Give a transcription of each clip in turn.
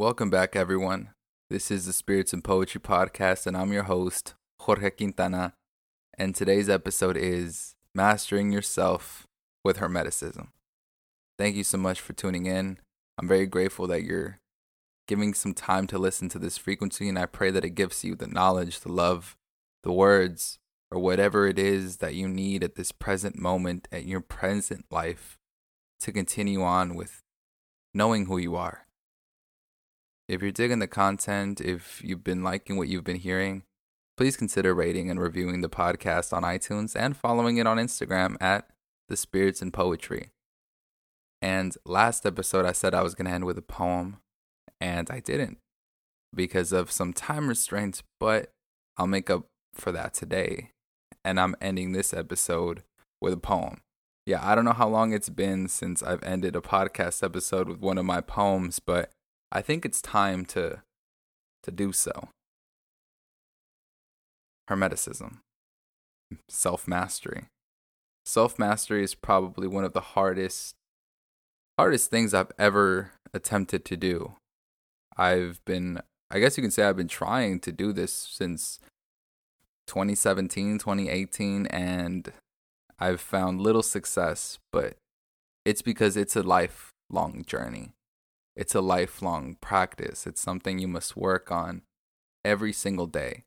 Welcome back, everyone. This is the Spirits and Poetry Podcast, and I'm your host, Jorge Quintana. And today's episode is Mastering Yourself with Hermeticism. Thank you so much for tuning in. I'm very grateful that you're giving some time to listen to this frequency, and I pray that it gives you the knowledge, the love, the words, or whatever it is that you need at this present moment, at your present life, to continue on with knowing who you are. If you're digging the content, if you've been liking what you've been hearing, please consider rating and reviewing the podcast on iTunes and following it on Instagram at The Spirits and Poetry. And last episode, I said I was going to end with a poem, and I didn't because of some time restraints, but I'll make up for that today. And I'm ending this episode with a poem. Yeah, I don't know how long it's been since I've ended a podcast episode with one of my poems, but I think it's time to to do so. Hermeticism. Self-mastery. Self-mastery is probably one of the hardest hardest things I've ever attempted to do. I've been I guess you can say I've been trying to do this since 2017, 2018 and I've found little success, but it's because it's a lifelong journey. It's a lifelong practice. It's something you must work on every single day.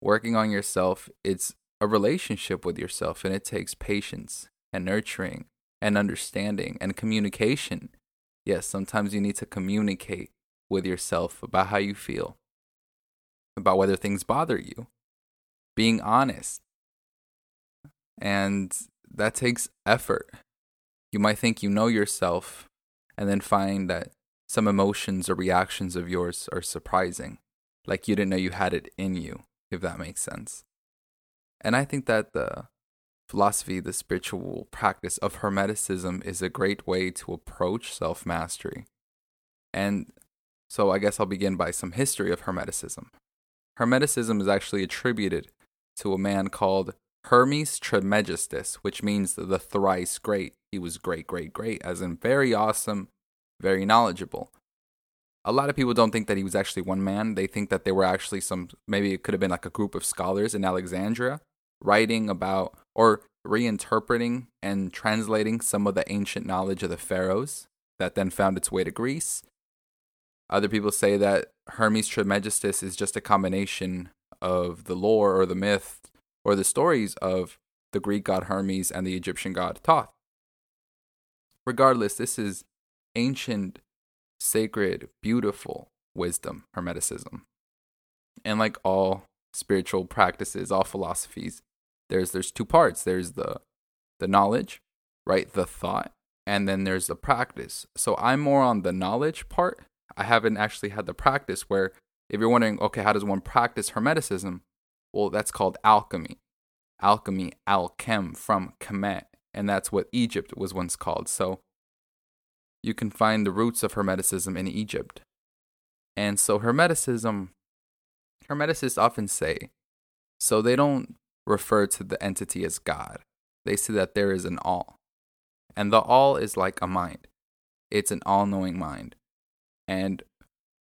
Working on yourself, it's a relationship with yourself, and it takes patience and nurturing and understanding and communication. Yes, sometimes you need to communicate with yourself about how you feel, about whether things bother you, being honest. And that takes effort. You might think you know yourself and then find that some emotions or reactions of yours are surprising, like you didn't know you had it in you, if that makes sense. And I think that the philosophy, the spiritual practice of Hermeticism is a great way to approach self mastery. And so I guess I'll begin by some history of Hermeticism. Hermeticism is actually attributed to a man called Hermes Trismegistus, which means the thrice great. He was great, great, great, as in very awesome, very knowledgeable. A lot of people don't think that he was actually one man. They think that there were actually some, maybe it could have been like a group of scholars in Alexandria writing about or reinterpreting and translating some of the ancient knowledge of the pharaohs that then found its way to Greece. Other people say that Hermes Trismegistus is just a combination of the lore or the myth or the stories of the Greek god Hermes and the Egyptian god Thoth. Regardless, this is ancient, sacred, beautiful wisdom, Hermeticism. And like all spiritual practices, all philosophies, there's there's two parts. There's the the knowledge, right? The thought, and then there's the practice. So I'm more on the knowledge part. I haven't actually had the practice where if you're wondering, okay, how does one practice Hermeticism? Well, that's called alchemy. Alchemy, alchem from Kemet, and that's what Egypt was once called. So you can find the roots of Hermeticism in Egypt. And so, Hermeticism, Hermeticists often say, so they don't refer to the entity as God. They say that there is an all. And the all is like a mind, it's an all knowing mind. And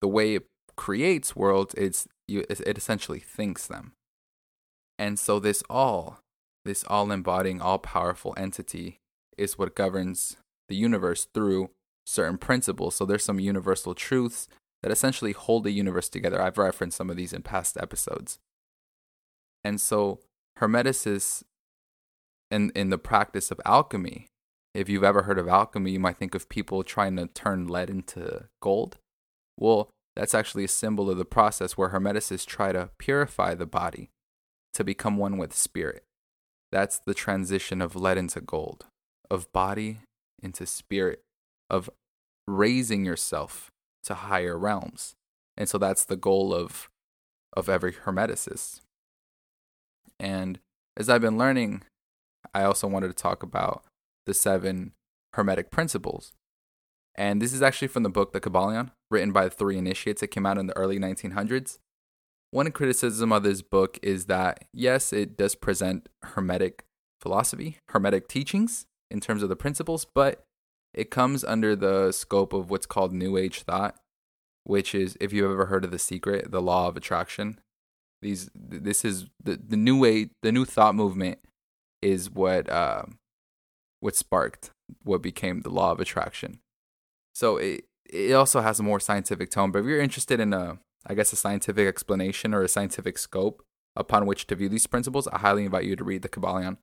the way it creates worlds, it's, it essentially thinks them. And so, this all, this all embodying, all powerful entity, is what governs the universe through certain principles. So there's some universal truths that essentially hold the universe together. I've referenced some of these in past episodes. And so Hermeticists in in the practice of alchemy, if you've ever heard of alchemy, you might think of people trying to turn lead into gold. Well, that's actually a symbol of the process where Hermeticists try to purify the body to become one with spirit. That's the transition of lead into gold, of body into spirit of raising yourself to higher realms. And so that's the goal of of every hermeticist. And as I've been learning, I also wanted to talk about the seven hermetic principles. And this is actually from the book The Kybalion, written by the three initiates. It came out in the early 1900s. One criticism of this book is that, yes, it does present hermetic philosophy, hermetic teachings in terms of the principles, but it comes under the scope of what's called New Age thought. which is if you've ever heard of the secret, the law of attraction. These this is the the new way the new thought movement is what uh, what sparked what became the law of attraction. So it it also has a more scientific tone. But if you're interested in a I guess a scientific explanation or a scientific scope upon which to view these principles, I highly invite you to read the Kybalion.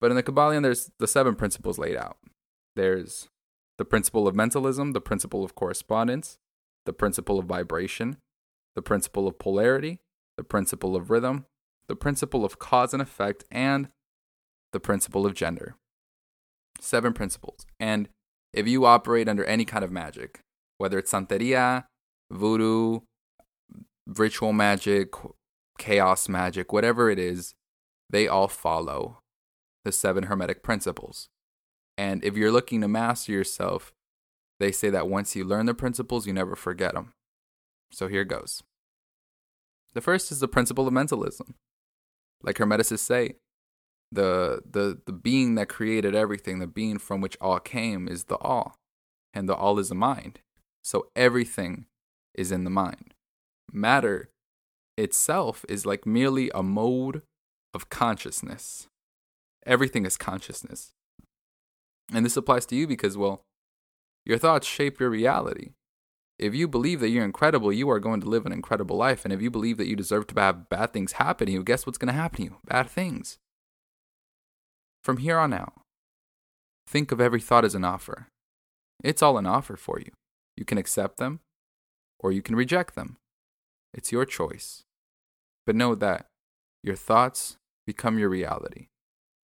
But in the Kybalion, there's the seven principles laid out. There's the principle of mentalism, the principle of correspondence, the principle of vibration, the principle of polarity, the principle of rhythm, the principle of cause and effect, and the principle of gender. Seven principles. And if you operate under any kind of magic, whether it's Santeria, voodoo, ritual magic, chaos magic, whatever it is, they all follow the seven hermetic principles. And if you're looking to master yourself, they say that once you learn the principles, you never forget them. So here goes. The first is the principle of mentalism. Like Hermeticists say, the, the, the being that created everything, the being from which all came, is the all. And the all is a mind. So everything is in the mind. Matter itself is like merely a mode of consciousness. Everything is consciousness. And this applies to you because, well, your thoughts shape your reality. If you believe that you're incredible, you are going to live an incredible life. And if you believe that you deserve to have bad things happen to you, guess what's going to happen to you? Bad things. From here on out, think of every thought as an offer. It's all an offer for you. You can accept them or you can reject them. It's your choice. But know that your thoughts become your reality.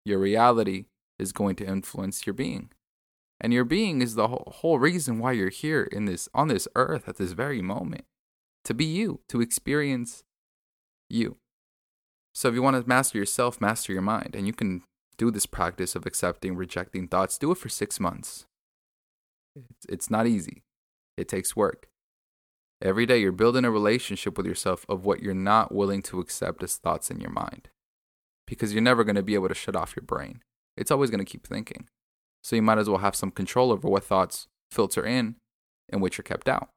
Your reality is going to influence your being. And your being is the whole reason why you're here in this on this earth at this very moment. To be you, to experience you. So if you want to master yourself, master your mind. And you can do this practice of accepting, rejecting thoughts. Do it for six months. It's, it's not easy. It takes work. Every day you're building a relationship with yourself of what you're not willing to accept as thoughts in your mind. Because you're never going to be able to shut off your brain. It's always going to keep thinking. So you might as well have some control over what thoughts filter in and which are kept out.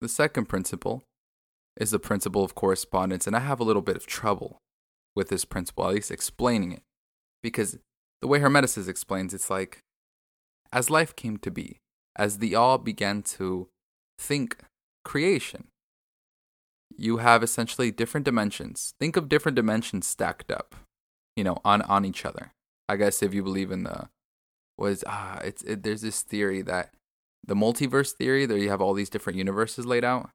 The second principle is the principle of correspondence, and I have a little bit of trouble with this principle, at least explaining it. Because the way Hermeticists explains it's like as life came to be, as the all began to think creation. You have essentially different dimensions. Think of different dimensions stacked up, you know, on on each other. I guess if you believe in the was ah, it's it, there's this theory that the multiverse theory, there you have all these different universes laid out.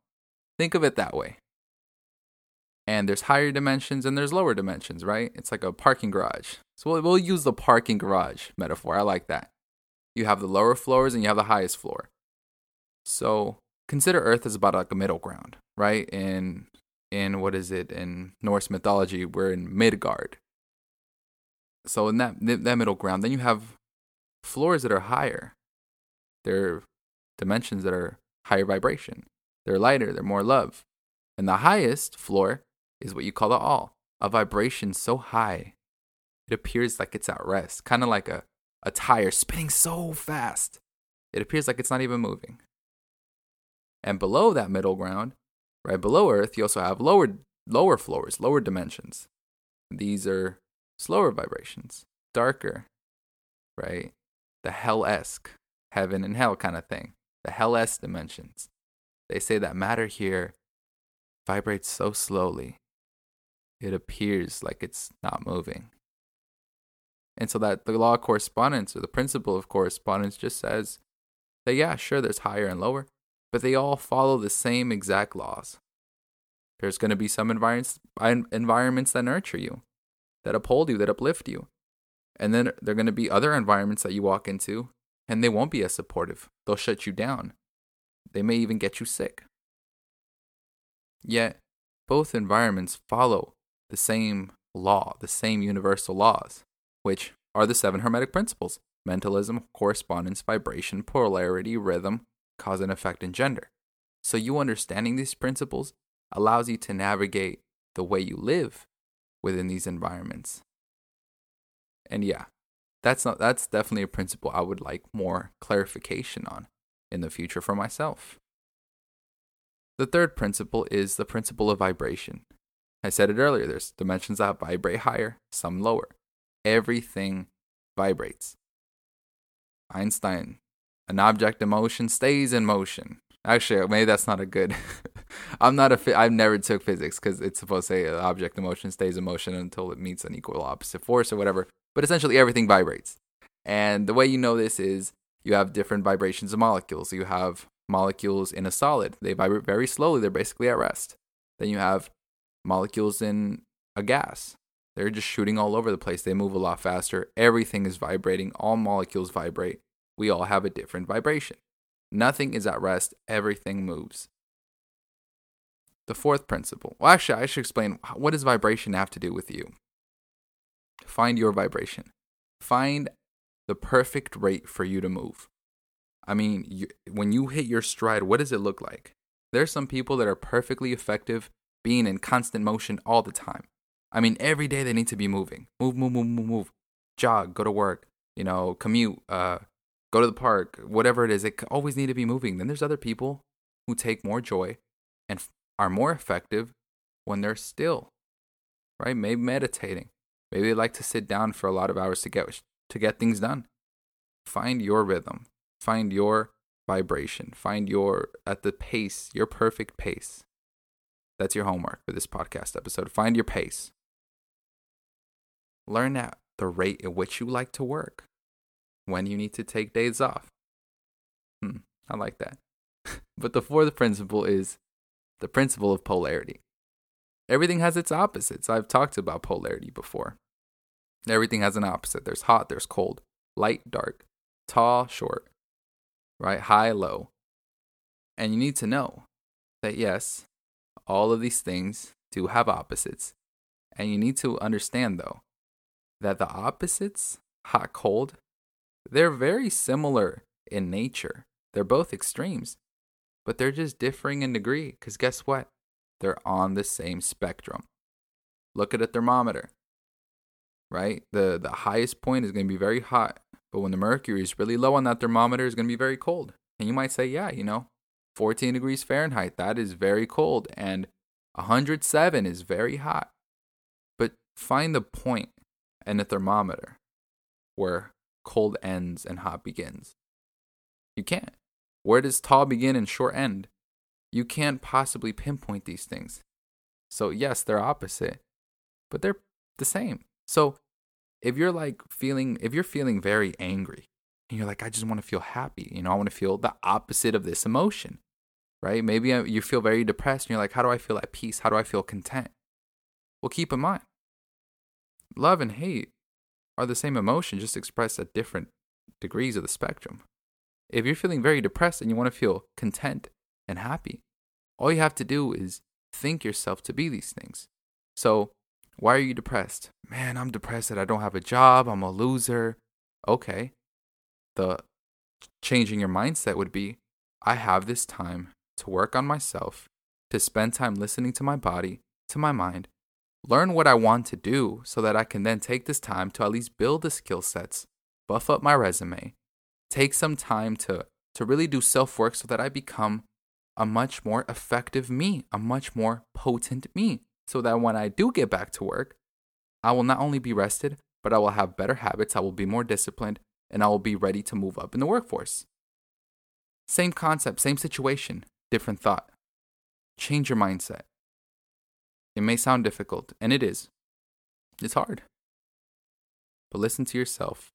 Think of it that way. And there's higher dimensions and there's lower dimensions, right? It's like a parking garage. So we'll, we'll use the parking garage metaphor. I like that you have the lower floors and you have the highest floor. So consider Earth as about like a middle ground, right? In in what is it in Norse mythology? We're in Midgard. So in that that middle ground, then you have floors that are higher. They're dimensions that are higher vibration. They're lighter. They're more love. And the highest floor is what you call the all, a vibration so high it appears like it's at rest, kind of like a a tire spinning so fast, it appears like it's not even moving. And below that middle ground, right below Earth, you also have lower lower floors, lower dimensions. These are slower vibrations, darker, right? The hell esque, heaven and hell kind of thing. The hell esque dimensions. They say that matter here vibrates so slowly, it appears like it's not moving. And so that the law of correspondence or the principle of correspondence just says that, yeah, sure, there's higher and lower, but they all follow the same exact laws. There's going to be some environments, environments that nurture you, that uphold you, that uplift you. And then there are going to be other environments that you walk into, and they won't be as supportive. They'll shut you down. They may even get you sick. Yet, both environments follow the same law, the same universal laws which are the seven Hermetic principles mentalism, correspondence, vibration, polarity, rhythm, cause and effect, and gender. So, you understanding these principles allows you to navigate the way you live within these environments. And yeah, that's not that's definitely a principle I would like more clarification on. in the future for myself. The third principle is the principle of vibration. I said it earlier there's dimensions that vibrate higher, some lower. Everything vibrates. Einstein, an object in motion stays in motion. Actually, maybe that's not a good. I'm not a. I've never took physics because it's supposed to say an object in motion stays in motion until it meets an equal opposite force or whatever. But essentially, everything vibrates. And the way you know this is you have different vibrations of molecules. You have molecules in a solid; they vibrate very slowly. They're basically at rest. Then you have molecules in a gas. They're just shooting all over the place. They move a lot faster. Everything is vibrating. All molecules vibrate. We all have a different vibration. Nothing is at rest, everything moves. The fourth principle. Well, actually, I should explain what does vibration have to do with you? Find your vibration. Find the perfect rate for you to move. I mean, you, when you hit your stride, what does it look like? There's some people that are perfectly effective being in constant motion all the time. I mean, every day they need to be moving. Move, move, move, move, move. Jog, go to work, you know, commute, uh, go to the park, whatever it is. It always need to be moving. Then there's other people who take more joy and are more effective when they're still, right? Maybe meditating. Maybe they like to sit down for a lot of hours to get to get things done. Find your rhythm. Find your vibration. Find your at the pace, your perfect pace. That's your homework for this podcast episode. Find your pace. Learn at the rate at which you like to work, when you need to take days off. Hmm, I like that. but the fourth principle is the principle of polarity. Everything has its opposites. I've talked about polarity before. Everything has an opposite. There's hot, there's cold, light, dark, tall, short, right? High, low. And you need to know that yes, all of these things do have opposites. And you need to understand, though, that the opposites, hot, cold, they're very similar in nature. They're both extremes, but they're just differing in degree. Because guess what? They're on the same spectrum. Look at a thermometer, right? The, the highest point is going to be very hot, but when the mercury is really low on that thermometer, it's going to be very cold. And you might say, yeah, you know, 14 degrees Fahrenheit, that is very cold, and 107 is very hot. But find the point in a thermometer where cold ends and hot begins. You can't. Where does tall begin and short end? You can't possibly pinpoint these things. So, yes, they're opposite, but they're the same. So, if you're like feeling, if you're feeling very angry and you're like, I just want to feel happy, you know, I want to feel the opposite of this emotion right? Maybe uh, you feel very depressed and you're like, how do I feel at peace? How do I feel content? Well, keep in mind, love and hate are the same emotion, just expressed at different degrees of the spectrum. If you're feeling very depressed and you want to feel content and happy, all you have to do is think yourself to be these things. So, why are you depressed? Man, I'm depressed that I don't have a job, I'm a loser. Okay. The changing your mindset would be I have this time to work on myself, to spend time listening to my body, to my mind, learn what I want to do so that I can then take this time to at least build the skill sets, buff up my resume, take some time to, to really do self work so that I become a much more effective me, a much more potent me, so that when I do get back to work, I will not only be rested, but I will have better habits, I will be more disciplined, and I will be ready to move up in the workforce. Same concept, same situation different thought. Change your mindset. It may sound difficult, and it is. It's hard. But listen to yourself.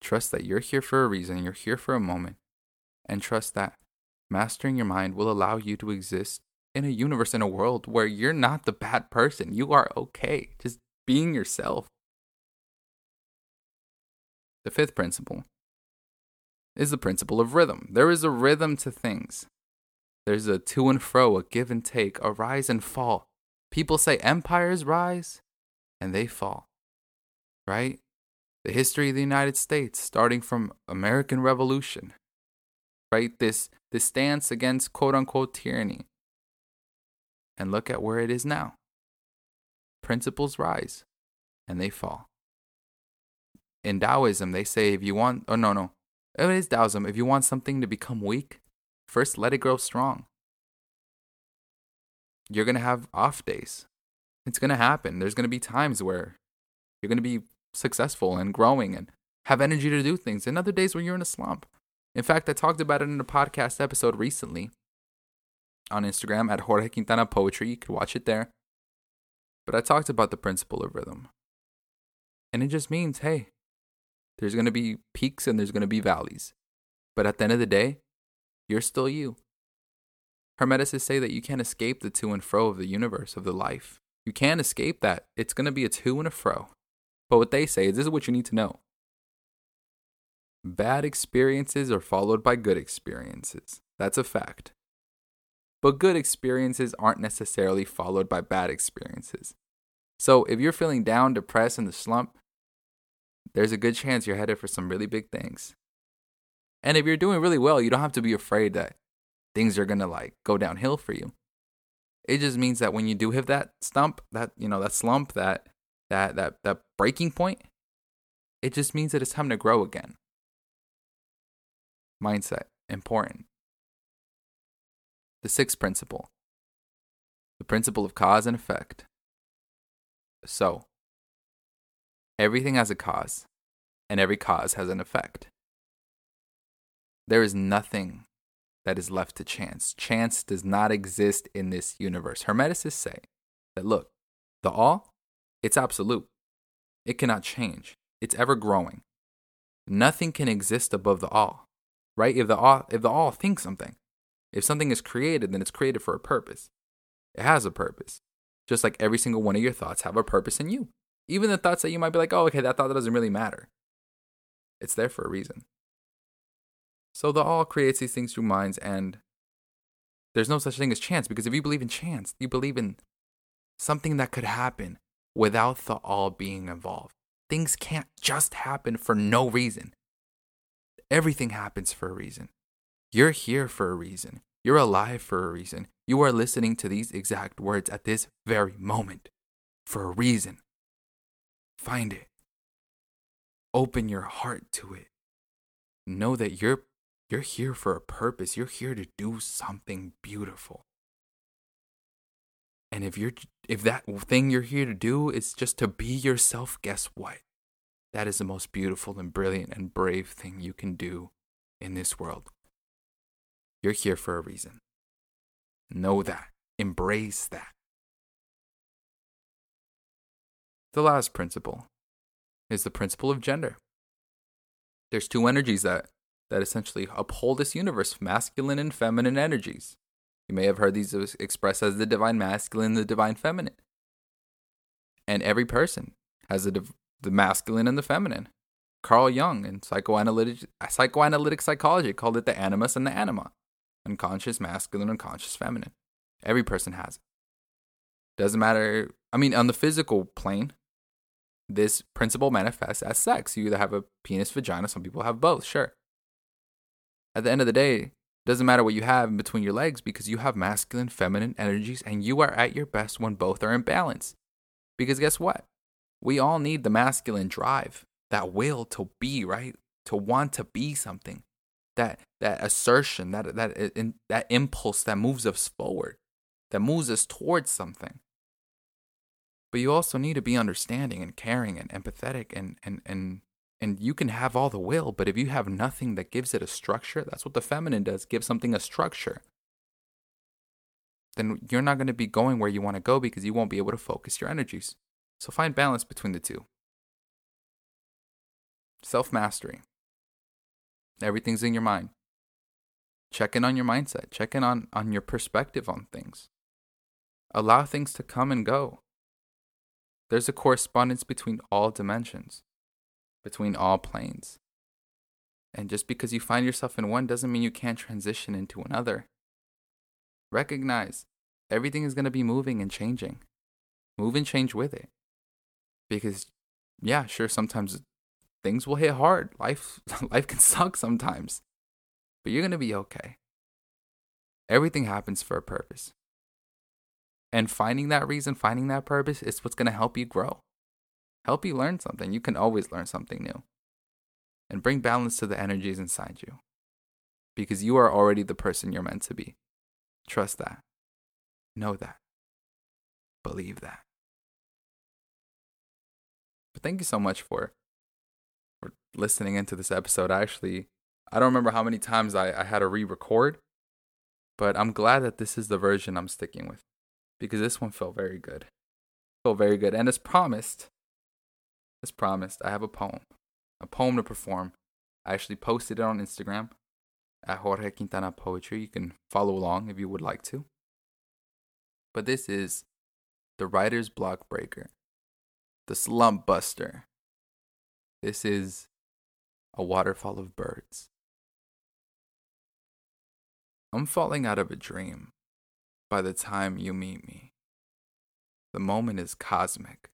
Trust that you're here for a reason, you're here for a moment, and trust that mastering your mind will allow you to exist in a universe, in a world where you're not the bad person. You are okay, just being yourself. The fifth principle is the principle of rhythm. There is a rhythm to things. There's a to and fro, a give and take, a rise and fall. People say empires rise and they fall, right? The history of the United States, starting from American Revolution, right? This, this stance against quote unquote tyranny. And look at where it is now. Principles rise and they fall. In Taoism, they say if you want, oh no, no, It is Taoism. If you want something to become weak, first let it grow strong. You're going to have off days. It's going to happen. There's going to be times where you're going to be successful and growing and have energy to do things, and other days where you're in a slump. In fact, I talked about it in a podcast episode recently on Instagram at Jorge Quintana Poetry. You could watch it there. But I talked about the principle of rhythm. And it just means, hey, there's going to be peaks and there's going to be valleys. But at the end of the day, you're still you. Hermeticists say that you can't escape the to and fro of the universe, of the life. You can't escape that. It's going to be a to and a fro. But what they say is this is what you need to know bad experiences are followed by good experiences. That's a fact. But good experiences aren't necessarily followed by bad experiences. So if you're feeling down, depressed, in the slump, there's a good chance you're headed for some really big things. And if you're doing really well, you don't have to be afraid that things are gonna like go downhill for you. It just means that when you do hit that stump, that you know, that slump, that that that that breaking point, it just means that it's time to grow again. Mindset, important. The sixth principle. The principle of cause and effect. So, everything has a cause, and every cause has an effect. There is nothing that is left to chance. Chance does not exist in this universe. Hermeticists say that look, the all, it's absolute. It cannot change. It's ever growing. Nothing can exist above the all. Right? If the all if the all thinks something, if something is created, then it's created for a purpose. It has a purpose. Just like every single one of your thoughts have a purpose in you. Even the thoughts that you might be like, oh, okay, that thought doesn't really matter. It's there for a reason. So the all creates these things through minds, and there's no such thing as chance because if you believe in chance, you believe in something that could happen without the all being involved. Things can't just happen for no reason. Everything happens for a reason. You're here for a reason. You're alive for a reason. You are listening to these exact words at this very moment for a reason. Find it. Open your heart to it. Know that you're you're here for a purpose. You're here to do something beautiful. And if you're if that thing you're here to do is just to be yourself, guess what? That is the most beautiful and brilliant and brave thing you can do in this world. You're here for a reason. Know that. Embrace that. The last principle is the principle of gender. There's two energies that that essentially uphold this universe of masculine and feminine energies. You may have heard these expressed as the divine masculine, and the divine feminine. And every person has div- the masculine and the feminine. Carl Jung in psychoanalytic, psychoanalytic psychology called it the animus and the anima unconscious masculine, unconscious feminine. Every person has it. Doesn't matter. I mean, on the physical plane, this principle manifests as sex. You either have a penis, vagina, some people have both, sure. At the end of the day, doesn't matter what you have in between your legs because you have masculine, feminine energies and you are at your best when both are in balance. Because guess what? We all need the masculine drive, that will to be, right? To want to be something. That that assertion, that that uh, that impulse that moves us forward, that moves us towards something. But you also need to be understanding and caring and empathetic and and and and you can have all the will, but if you have nothing that gives it a structure, that's what the feminine does, give something a structure. Then you're not going to be going where you want to go because you won't be able to focus your energies. So find balance between the two. Self mastery. Everything's in your mind. Check in on your mindset, check in on, on your perspective on things. Allow things to come and go. There's a correspondence between all dimensions between all planes. And just because you find yourself in one doesn't mean you can't transition into another. Recognize everything is going to be moving and changing. Move and change with it. Because, yeah, sure, sometimes things will hit hard. Life, life can suck sometimes. But you're going to be okay. Everything happens for a purpose. And finding that reason, finding that purpose is what's going to help you grow help you learn something. You can always learn something new. and bring balance to the energies inside you. Because you are already the person you're meant to be. Trust that. Know that. Believe that. But thank you so much for for listening into this episode. I actually I don't remember how many times I, I had to re-record, but I'm glad that this is the version I'm sticking with. Because this one felt very good. Felt very good. And as promised, as promised, I have a poem. A poem to perform. I actually posted it on Instagram at Jorge Quintana Poetry. You can follow along if you would like to. But this is the writer's block breaker, the slump buster. This is a waterfall of birds. I'm falling out of a dream by the time you meet me. The moment is cosmic,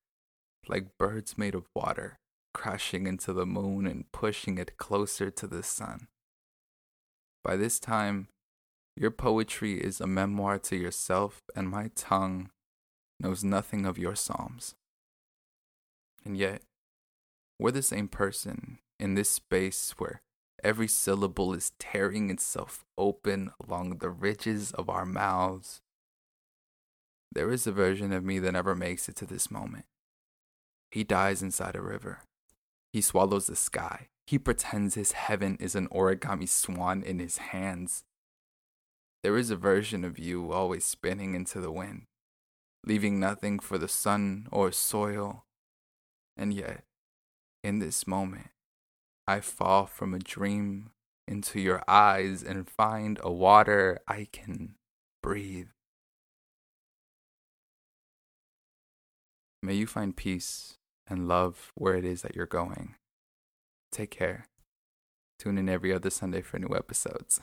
like birds made of water crashing into the moon and pushing it closer to the sun. By this time, your poetry is a memoir to yourself, and my tongue knows nothing of your psalms. And yet, we're the same person in this space where every syllable is tearing itself open along the ridges of our mouths. There is a version of me that never makes it to this moment. He dies inside a river. He swallows the sky. He pretends his heaven is an origami swan in his hands. There is a version of you always spinning into the wind, leaving nothing for the sun or soil. And yet, in this moment, I fall from a dream into your eyes and find a water I can breathe. May you find peace and love where it is that you're going. Take care. Tune in every other Sunday for new episodes.